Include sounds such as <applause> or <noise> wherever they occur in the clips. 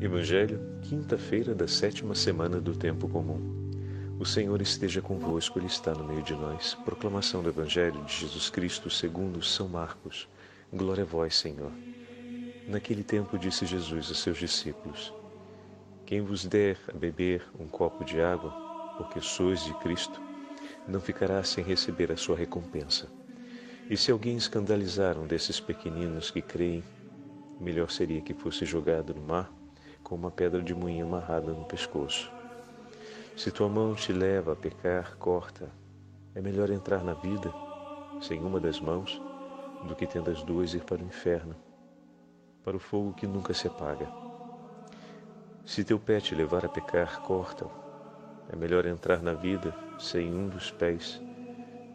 Evangelho, quinta-feira da sétima semana do tempo comum. O Senhor esteja convosco, Ele está no meio de nós. Proclamação do Evangelho de Jesus Cristo segundo São Marcos. Glória a vós, Senhor. Naquele tempo disse Jesus a seus discípulos: Quem vos der a beber um copo de água, porque sois de Cristo, não ficará sem receber a sua recompensa. E se alguém escandalizar um desses pequeninos que creem, melhor seria que fosse jogado no mar com uma pedra de moinho amarrada no pescoço. Se tua mão te leva a pecar, corta. É melhor entrar na vida sem uma das mãos do que tendo as duas ir para o inferno, para o fogo que nunca se apaga. Se teu pé te levar a pecar, corta-o. É melhor entrar na vida sem um dos pés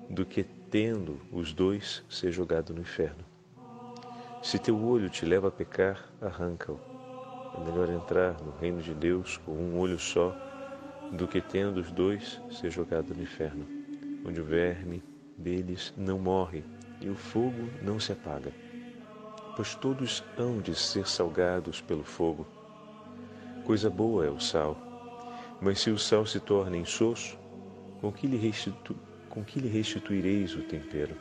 do que tendo os dois ser jogado no inferno. Se teu olho te leva a pecar, arranca-o é melhor entrar no reino de Deus com um olho só do que tendo os dois ser jogado no inferno, onde o verme deles não morre e o fogo não se apaga. Pois todos hão de ser salgados pelo fogo. Coisa boa é o sal, mas se o sal se torna insosso, com que lhe, restitu... com que lhe restituireis o tempero?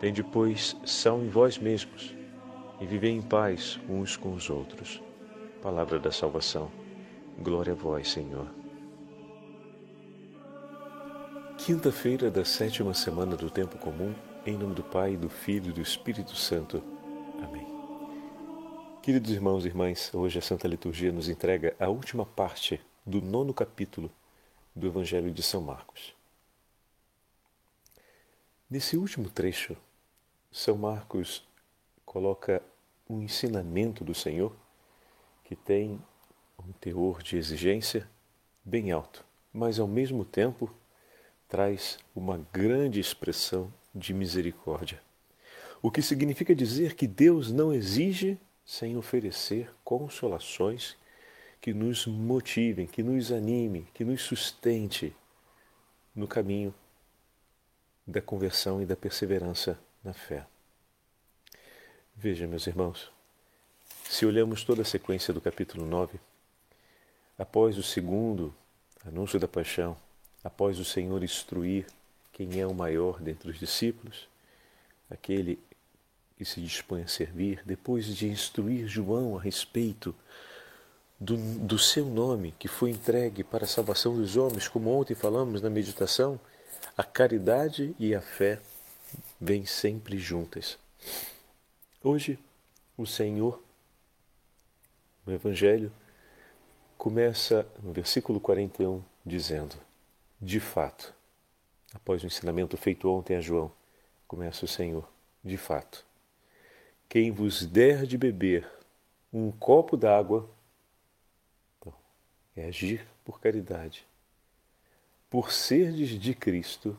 Tende, pois, sal em vós mesmos e vivei em paz uns com os outros. Palavra da salvação. Glória a vós, Senhor. Quinta-feira da sétima semana do tempo comum, em nome do Pai, do Filho e do Espírito Santo. Amém. Queridos irmãos e irmãs, hoje a Santa Liturgia nos entrega a última parte do nono capítulo do Evangelho de São Marcos. Nesse último trecho, São Marcos coloca um ensinamento do Senhor que tem um teor de exigência bem alto, mas ao mesmo tempo traz uma grande expressão de misericórdia. O que significa dizer que Deus não exige sem oferecer consolações que nos motivem, que nos anime, que nos sustente no caminho da conversão e da perseverança na fé. Veja, meus irmãos, se olhamos toda a sequência do capítulo 9, após o segundo anúncio da paixão, após o Senhor instruir quem é o maior dentre os discípulos, aquele que se dispõe a servir, depois de instruir João a respeito do, do seu nome que foi entregue para a salvação dos homens, como ontem falamos na meditação, a caridade e a fé vêm sempre juntas. Hoje, o Senhor o Evangelho começa no versículo 41 dizendo: De fato, após o ensinamento feito ontem a João, começa o Senhor: De fato, quem vos der de beber um copo d'água, então, é agir por caridade. Por serdes de Cristo,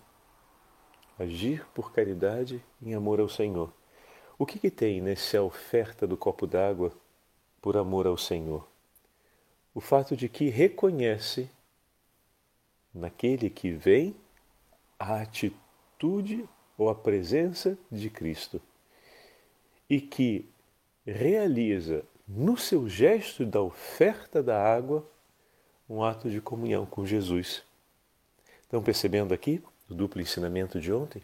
agir por caridade em amor ao Senhor. O que, que tem nessa oferta do copo d'água por amor ao Senhor. O fato de que reconhece naquele que vem a atitude ou a presença de Cristo e que realiza no seu gesto da oferta da água um ato de comunhão com Jesus. Estão percebendo aqui o duplo ensinamento de ontem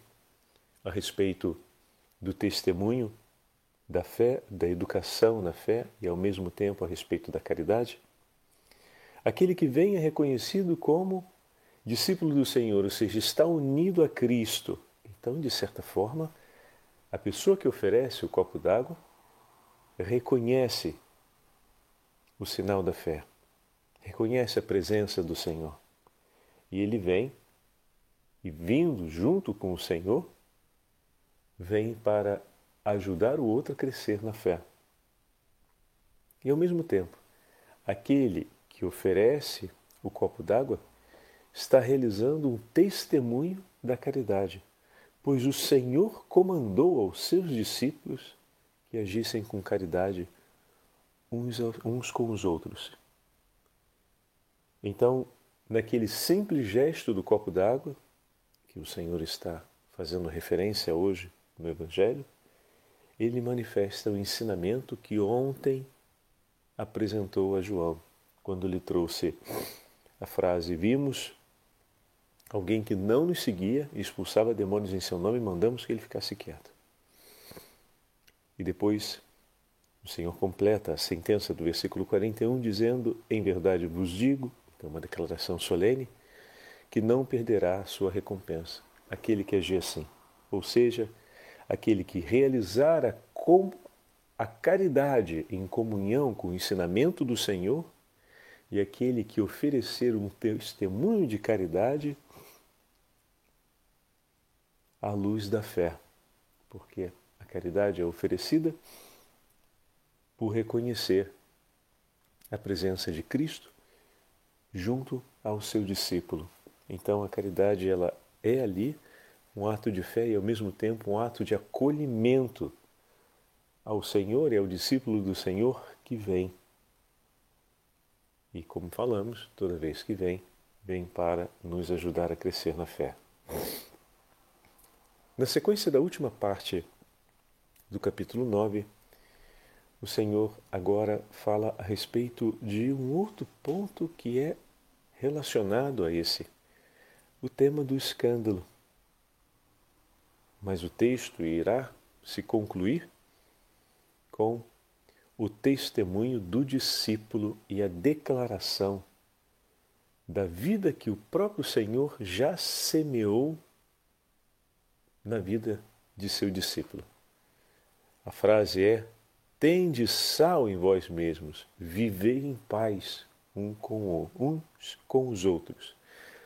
a respeito do testemunho da fé, da educação na fé e ao mesmo tempo a respeito da caridade? Aquele que vem é reconhecido como discípulo do Senhor, ou seja, está unido a Cristo. Então, de certa forma, a pessoa que oferece o copo d'água reconhece o sinal da fé, reconhece a presença do Senhor. E ele vem, e vindo junto com o Senhor, vem para ajudar o outro a crescer na fé. E ao mesmo tempo, aquele que oferece o copo d'água está realizando um testemunho da caridade, pois o Senhor comandou aos seus discípulos que agissem com caridade uns, uns com os outros. Então, naquele simples gesto do copo d'água, que o Senhor está fazendo referência hoje no Evangelho, ele manifesta o ensinamento que ontem apresentou a João quando lhe trouxe a frase: Vimos alguém que não nos seguia e expulsava demônios em seu nome e mandamos que ele ficasse quieto. E depois o Senhor completa a sentença do versículo 41 dizendo: Em verdade vos digo, é uma declaração solene, que não perderá a sua recompensa aquele que agir assim. Ou seja, aquele que realizar a, a caridade em comunhão com o ensinamento do Senhor e aquele que oferecer um testemunho de caridade à luz da fé, porque a caridade é oferecida por reconhecer a presença de Cristo junto ao seu discípulo. Então a caridade ela é ali um ato de fé e ao mesmo tempo um ato de acolhimento ao Senhor e ao discípulo do Senhor que vem. E como falamos, toda vez que vem, vem para nos ajudar a crescer na fé. Na sequência da última parte do capítulo 9, o Senhor agora fala a respeito de um outro ponto que é relacionado a esse, o tema do escândalo. Mas o texto irá se concluir com o testemunho do discípulo e a declaração da vida que o próprio Senhor já semeou na vida de seu discípulo. A frase é: Tende sal em vós mesmos, vivei em paz um com, uns com os outros.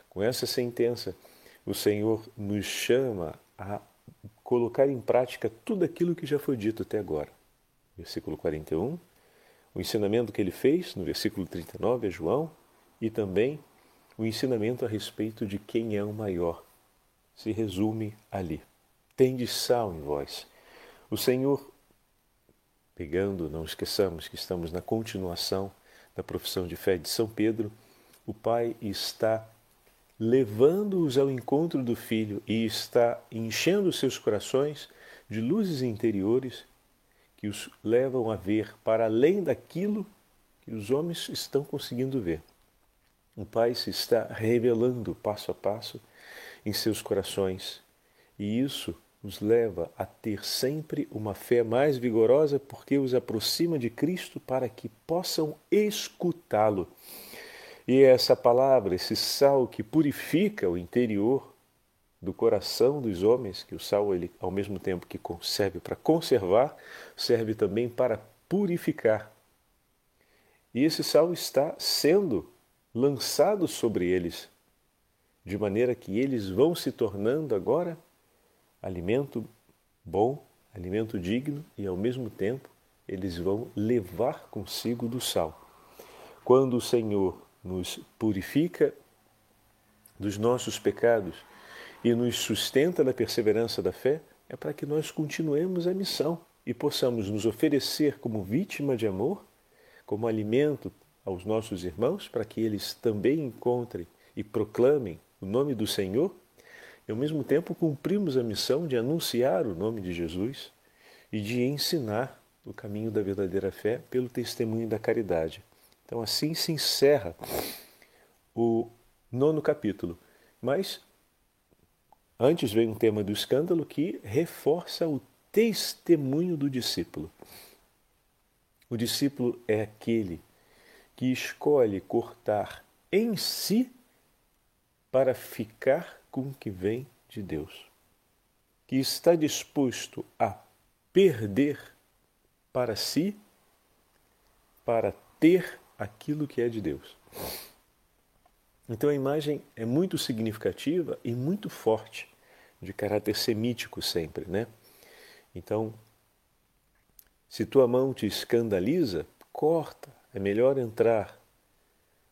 Com essa sentença, o Senhor nos chama a colocar em prática tudo aquilo que já foi dito até agora. Versículo 41, o ensinamento que ele fez no versículo 39 a João e também o ensinamento a respeito de quem é o maior. Se resume ali de sal em vós. O Senhor, pegando, não esqueçamos que estamos na continuação da profissão de fé de São Pedro, o Pai está levando-os ao encontro do Filho e está enchendo seus corações de luzes interiores que os levam a ver para além daquilo que os homens estão conseguindo ver. O Pai se está revelando passo a passo em seus corações e isso nos leva a ter sempre uma fé mais vigorosa porque os aproxima de Cristo para que possam escutá-lo. E essa palavra, esse sal que purifica o interior do coração dos homens, que o sal, ele, ao mesmo tempo que serve para conservar, serve também para purificar. E esse sal está sendo lançado sobre eles, de maneira que eles vão se tornando agora alimento bom, alimento digno e ao mesmo tempo eles vão levar consigo do sal. Quando o Senhor nos purifica dos nossos pecados e nos sustenta na perseverança da fé, é para que nós continuemos a missão e possamos nos oferecer como vítima de amor, como alimento aos nossos irmãos, para que eles também encontrem e proclamem o nome do Senhor e ao mesmo tempo cumprimos a missão de anunciar o nome de Jesus e de ensinar o caminho da verdadeira fé pelo testemunho da caridade. Então, assim se encerra o nono capítulo. Mas antes vem um tema do escândalo que reforça o testemunho do discípulo. O discípulo é aquele que escolhe cortar em si para ficar com o que vem de Deus, que está disposto a perder para si para ter aquilo que é de Deus. Então a imagem é muito significativa e muito forte, de caráter semítico sempre, né? Então, se tua mão te escandaliza, corta. É melhor entrar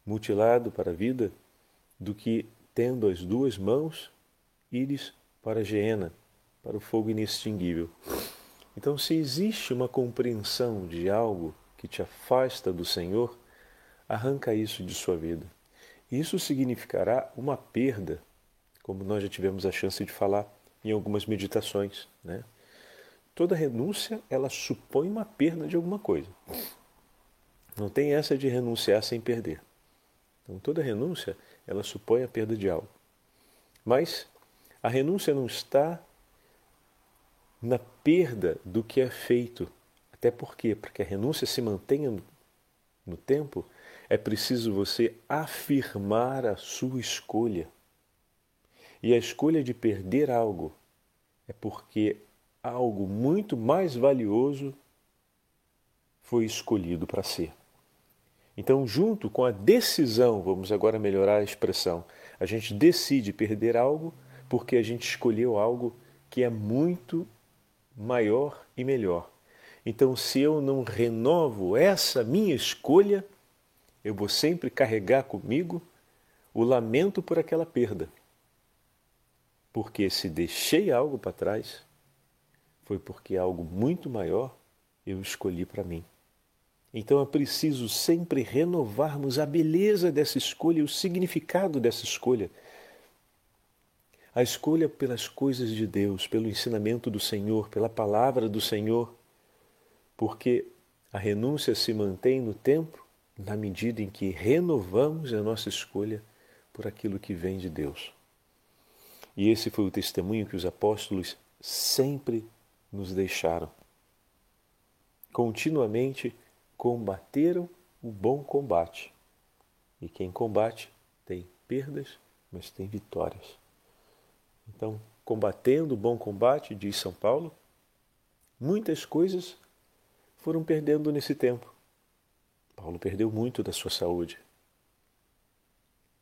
mutilado para a vida do que tendo as duas mãos, ires para a geena, para o fogo inextinguível. Então, se existe uma compreensão de algo que te afasta do Senhor, arranca isso de sua vida. Isso significará uma perda, como nós já tivemos a chance de falar em algumas meditações, né? Toda renúncia, ela supõe uma perda de alguma coisa. Não tem essa de renunciar sem perder. Então, toda renúncia, ela supõe a perda de algo. Mas a renúncia não está na perda do que é feito. Até porque, para que a renúncia se mantenha no tempo, é preciso você afirmar a sua escolha. E a escolha de perder algo é porque algo muito mais valioso foi escolhido para ser. Então, junto com a decisão, vamos agora melhorar a expressão, a gente decide perder algo porque a gente escolheu algo que é muito maior e melhor. Então, se eu não renovo essa minha escolha, eu vou sempre carregar comigo o lamento por aquela perda. Porque se deixei algo para trás, foi porque algo muito maior eu escolhi para mim. Então é preciso sempre renovarmos a beleza dessa escolha, o significado dessa escolha. A escolha pelas coisas de Deus, pelo ensinamento do Senhor, pela palavra do Senhor, porque a renúncia se mantém no tempo na medida em que renovamos a nossa escolha por aquilo que vem de Deus. E esse foi o testemunho que os apóstolos sempre nos deixaram. Continuamente combateram o bom combate. E quem combate tem perdas, mas tem vitórias. Então, combatendo o bom combate, diz São Paulo, muitas coisas foram perdendo nesse tempo. Paulo perdeu muito da sua saúde.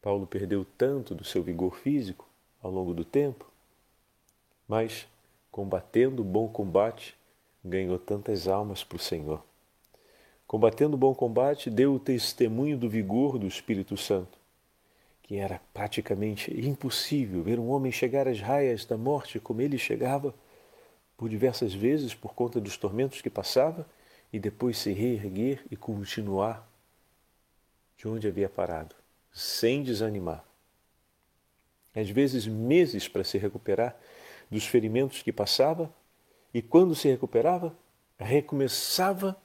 Paulo perdeu tanto do seu vigor físico ao longo do tempo, mas, combatendo o bom combate, ganhou tantas almas para o Senhor. Combatendo o bom combate, deu o testemunho do vigor do Espírito Santo, que era praticamente impossível ver um homem chegar às raias da morte como ele chegava, por diversas vezes por conta dos tormentos que passava, e depois se reerguer e continuar de onde havia parado, sem desanimar. Às vezes, meses para se recuperar dos ferimentos que passava, e quando se recuperava, recomeçava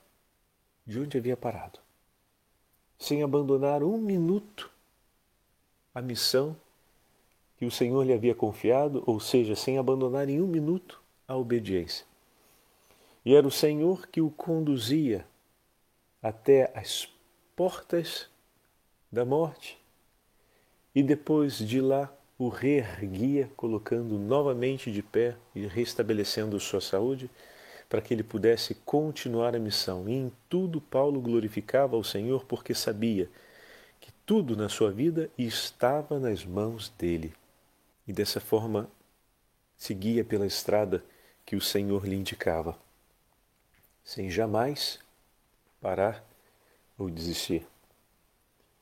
de onde havia parado, sem abandonar um minuto a missão que o Senhor lhe havia confiado, ou seja, sem abandonar em um minuto a obediência. E era o Senhor que o conduzia até as portas da morte e depois de lá o reerguia, colocando novamente de pé e restabelecendo sua saúde para que ele pudesse continuar a missão. E em tudo Paulo glorificava ao Senhor porque sabia que tudo na sua vida estava nas mãos dele. E dessa forma seguia pela estrada que o Senhor lhe indicava, sem jamais parar ou desistir.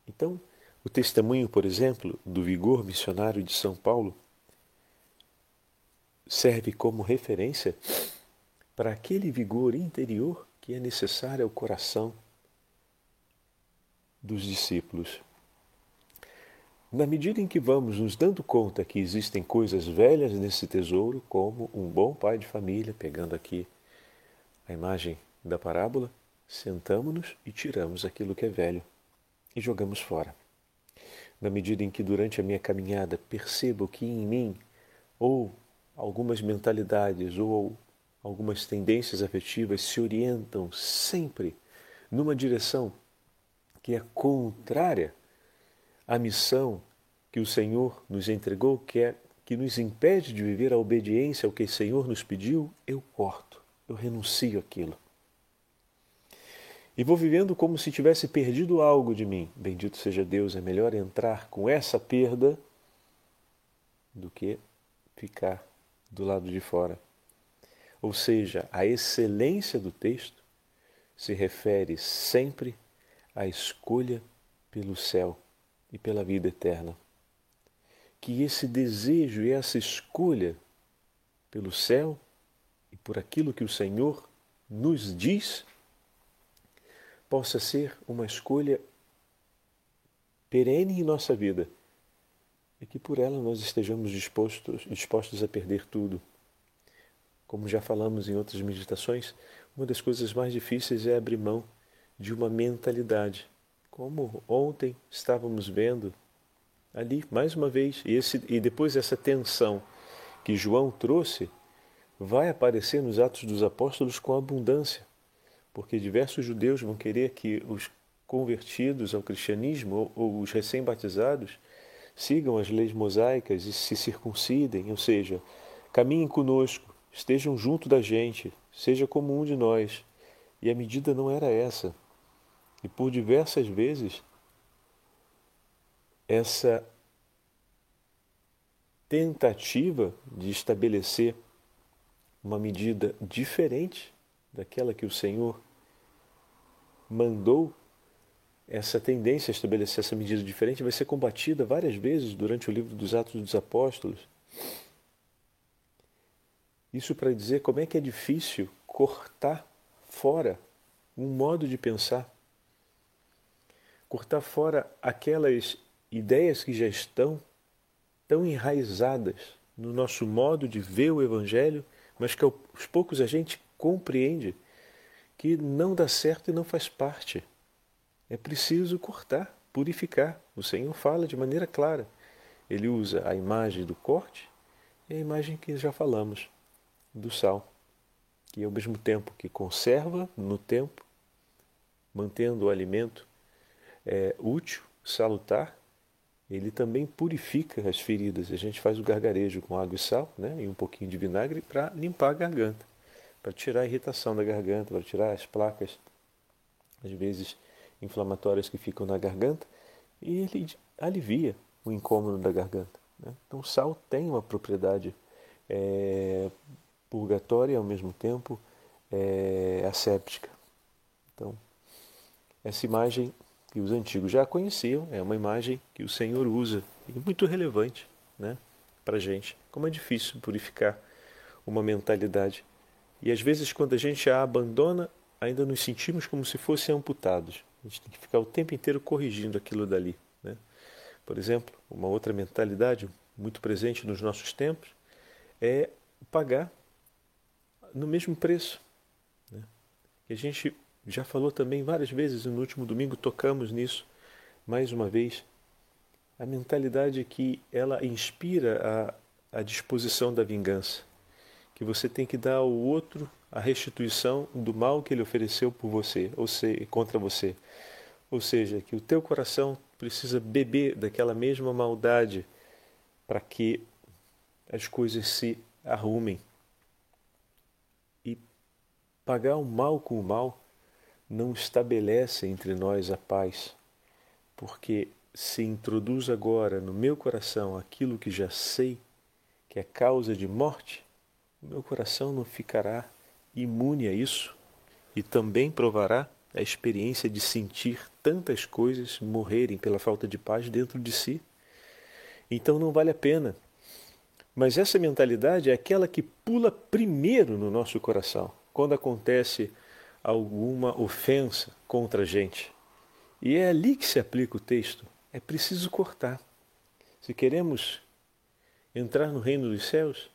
Então, o testemunho, por exemplo, do vigor missionário de São Paulo serve como referência para aquele vigor interior que é necessário ao coração dos discípulos. Na medida em que vamos nos dando conta que existem coisas velhas nesse tesouro, como um bom pai de família, pegando aqui a imagem da parábola, sentamos-nos e tiramos aquilo que é velho e jogamos fora. Na medida em que durante a minha caminhada percebo que em mim ou algumas mentalidades ou algumas tendências afetivas se orientam sempre numa direção que é contrária à missão que o Senhor nos entregou, que é que nos impede de viver a obediência ao que o Senhor nos pediu, eu corto, eu renuncio aquilo. E vou vivendo como se tivesse perdido algo de mim. Bendito seja Deus, é melhor entrar com essa perda do que ficar do lado de fora ou seja, a excelência do texto se refere sempre à escolha pelo céu e pela vida eterna. Que esse desejo e essa escolha pelo céu por aquilo que o Senhor nos diz possa ser uma escolha perene em nossa vida e que por ela nós estejamos dispostos, dispostos a perder tudo como já falamos em outras meditações, uma das coisas mais difíceis é abrir mão de uma mentalidade. Como ontem estávamos vendo ali, mais uma vez, e, esse, e depois essa tensão que João trouxe vai aparecer nos Atos dos Apóstolos com abundância, porque diversos judeus vão querer que os convertidos ao cristianismo ou, ou os recém-batizados sigam as leis mosaicas e se circuncidem, ou seja, caminhem conosco, estejam junto da gente, seja como um de nós. E a medida não era essa. E por diversas vezes, essa tentativa de estabelecer uma medida diferente daquela que o Senhor mandou, essa tendência a estabelecer essa medida diferente vai ser combatida várias vezes durante o livro dos Atos dos Apóstolos. Isso para dizer como é que é difícil cortar fora um modo de pensar, cortar fora aquelas ideias que já estão tão enraizadas no nosso modo de ver o Evangelho, mas que aos poucos a gente compreende que não dá certo e não faz parte. É preciso cortar, purificar. O Senhor fala de maneira clara. Ele usa a imagem do corte e a imagem que já falamos, do sal, que ao mesmo tempo que conserva no tempo, mantendo o alimento é, útil, salutar, ele também purifica as feridas. A gente faz o gargarejo com água e sal né, e um pouquinho de vinagre para limpar a garganta, para tirar a irritação da garganta, para tirar as placas, às vezes inflamatórias que ficam na garganta, e ele alivia o incômodo da garganta. Né? Então, o sal tem uma propriedade é, purgatória e, ao mesmo tempo, é, asséptica. Então, essa imagem que os antigos já conheciam, é uma imagem que o Senhor usa e muito relevante né, para a gente. Como é difícil purificar uma mentalidade. E às vezes, quando a gente a abandona, ainda nos sentimos como se fossem amputados. A gente tem que ficar o tempo inteiro corrigindo aquilo dali. Né? Por exemplo, uma outra mentalidade muito presente nos nossos tempos é pagar no mesmo preço. Né? E a gente já falou também várias vezes no último domingo, tocamos nisso mais uma vez. A mentalidade que ela inspira a, a disposição da vingança, que você tem que dar ao outro a restituição do mal que ele ofereceu por você, ou seja, contra você. Ou seja, que o teu coração precisa beber daquela mesma maldade para que as coisas se arrumem. E pagar o mal com o mal não estabelece entre nós a paz, porque se introduz agora no meu coração aquilo que já sei que é causa de morte, o meu coração não ficará imune a isso e também provará a experiência de sentir tantas coisas morrerem pela falta de paz dentro de si. Então não vale a pena. Mas essa mentalidade é aquela que pula primeiro no nosso coração, quando acontece alguma ofensa contra a gente. E é ali que se aplica o texto. É preciso cortar. Se queremos entrar no reino dos céus,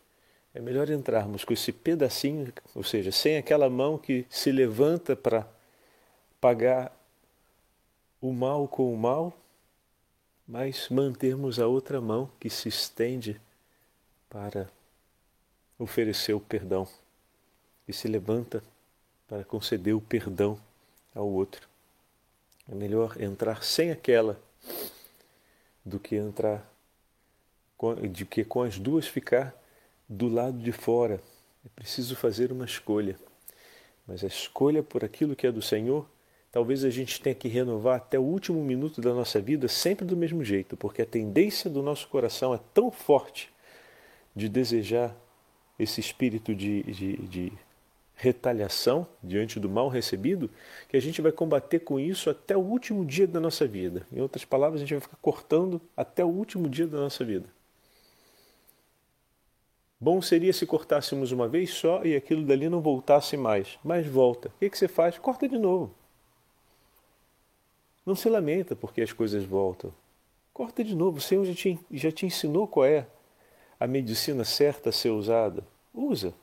é melhor entrarmos com esse pedacinho, ou seja, sem aquela mão que se levanta para pagar o mal com o mal, mas mantermos a outra mão que se estende para oferecer o perdão e se levanta para conceder o perdão ao outro. É melhor entrar sem aquela do que entrar de que com as duas ficar do lado de fora. É preciso fazer uma escolha. Mas a escolha por aquilo que é do Senhor, talvez a gente tenha que renovar até o último minuto da nossa vida sempre do mesmo jeito, porque a tendência do nosso coração é tão forte de desejar esse espírito de, de, de retaliação diante do mal recebido, que a gente vai combater com isso até o último dia da nossa vida. Em outras palavras, a gente vai ficar cortando até o último dia da nossa vida. Bom seria se cortássemos uma vez só e aquilo dali não voltasse mais, mas volta. O que, que você faz? Corta de novo. Não se lamenta porque as coisas voltam. Corta de novo. O Senhor já te, já te ensinou qual é a medicina certa a ser usada. Usa.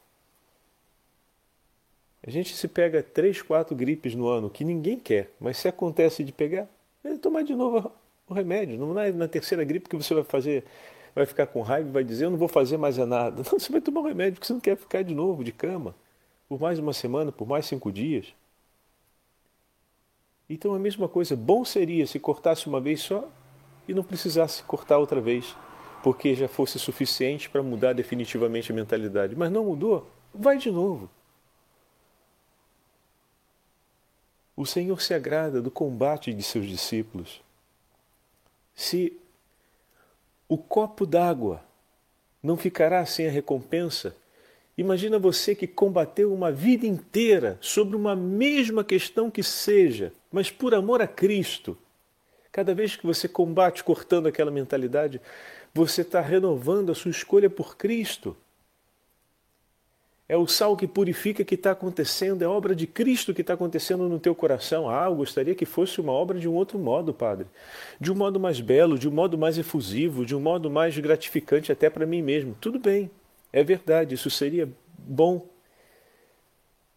A gente se pega três, quatro gripes no ano que ninguém quer, mas se acontece de pegar, é tomar de novo o remédio. Não é na terceira gripe que você vai fazer, vai ficar com raiva e vai dizer eu não vou fazer mais nada. <laughs> Não, você vai tomar um remédio porque você não quer ficar de novo de cama por mais uma semana, por mais cinco dias. Então a mesma coisa, bom seria se cortasse uma vez só e não precisasse cortar outra vez, porque já fosse suficiente para mudar definitivamente a mentalidade. Mas não mudou, vai de novo. O Senhor se agrada do combate de seus discípulos. Se o copo d'água não ficará sem a recompensa, imagina você que combateu uma vida inteira sobre uma mesma questão que seja, mas por amor a Cristo. Cada vez que você combate cortando aquela mentalidade, você está renovando a sua escolha por Cristo. É o sal que purifica que está acontecendo, é obra de Cristo que está acontecendo no teu coração. Ah, eu gostaria que fosse uma obra de um outro modo, Padre. De um modo mais belo, de um modo mais efusivo, de um modo mais gratificante até para mim mesmo. Tudo bem, é verdade, isso seria bom.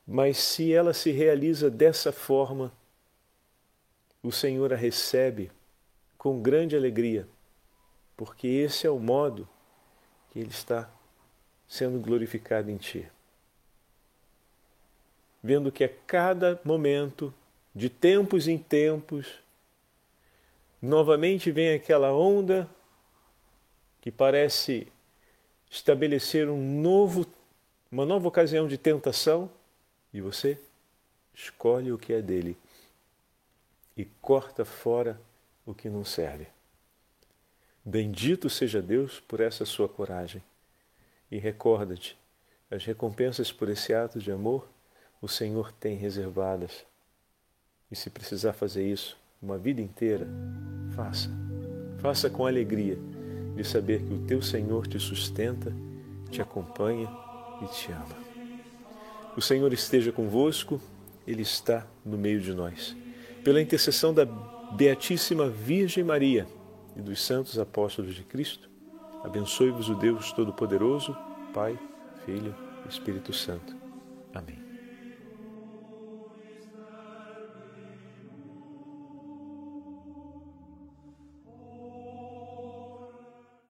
Mas se ela se realiza dessa forma, o Senhor a recebe com grande alegria, porque esse é o modo que Ele está sendo glorificado em Ti vendo que a cada momento, de tempos em tempos, novamente vem aquela onda que parece estabelecer um novo, uma nova ocasião de tentação e você escolhe o que é dele e corta fora o que não serve. Bendito seja Deus por essa sua coragem. E recorda-te, as recompensas por esse ato de amor o Senhor tem reservadas. E se precisar fazer isso uma vida inteira, faça. Faça com alegria de saber que o teu Senhor te sustenta, te acompanha e te ama. O Senhor esteja convosco, Ele está no meio de nós. Pela intercessão da Beatíssima Virgem Maria e dos santos apóstolos de Cristo, abençoe-vos o Deus Todo-Poderoso, Pai, Filho e Espírito Santo. Amém.